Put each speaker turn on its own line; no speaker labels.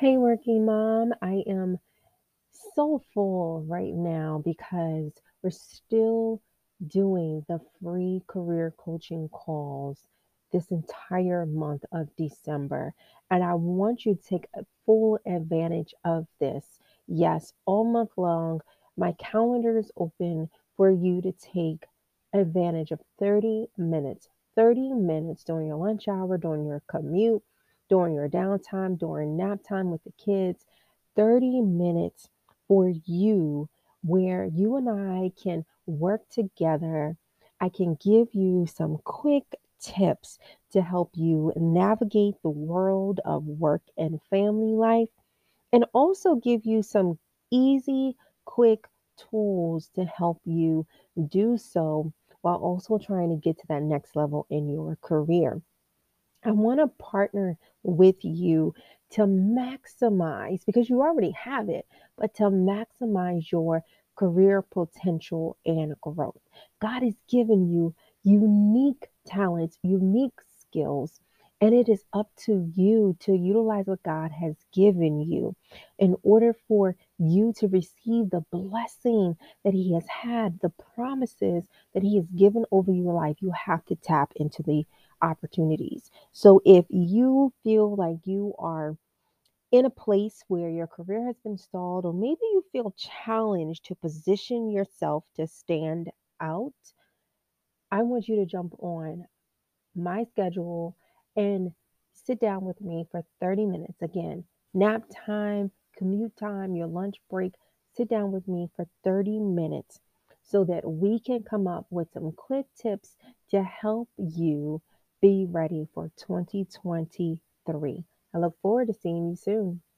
Hey, working mom. I am so full right now because we're still doing the free career coaching calls this entire month of December. And I want you to take full advantage of this. Yes, all month long, my calendar is open for you to take advantage of 30 minutes. 30 minutes during your lunch hour, during your commute, during your downtime, during nap time with the kids. 30 minutes for you where you and I can work together. I can give you some quick tips to help you navigate the world of work and family life, and also give you some easy, quick tools to help you do so while also trying to get to that next level in your career. I want to partner with you to maximize, because you already have it, but to maximize your career potential and growth. God has given you unique talents, unique skills, and it is up to you to utilize what God has given you in order for you to receive the blessing that He has had, the promises that He has given over your life. You have to tap into the opportunities. So if you feel like you are in a place where your career has been stalled, or maybe you feel challenged to position yourself to stand out, I want you to jump on my schedule and sit down with me for 30 minutes. Again, nap time, commute time, your lunch break. Sit down with me for 30 minutes so that we can come up with some quick tips to help you be ready for 2023. I look forward to seeing you soon.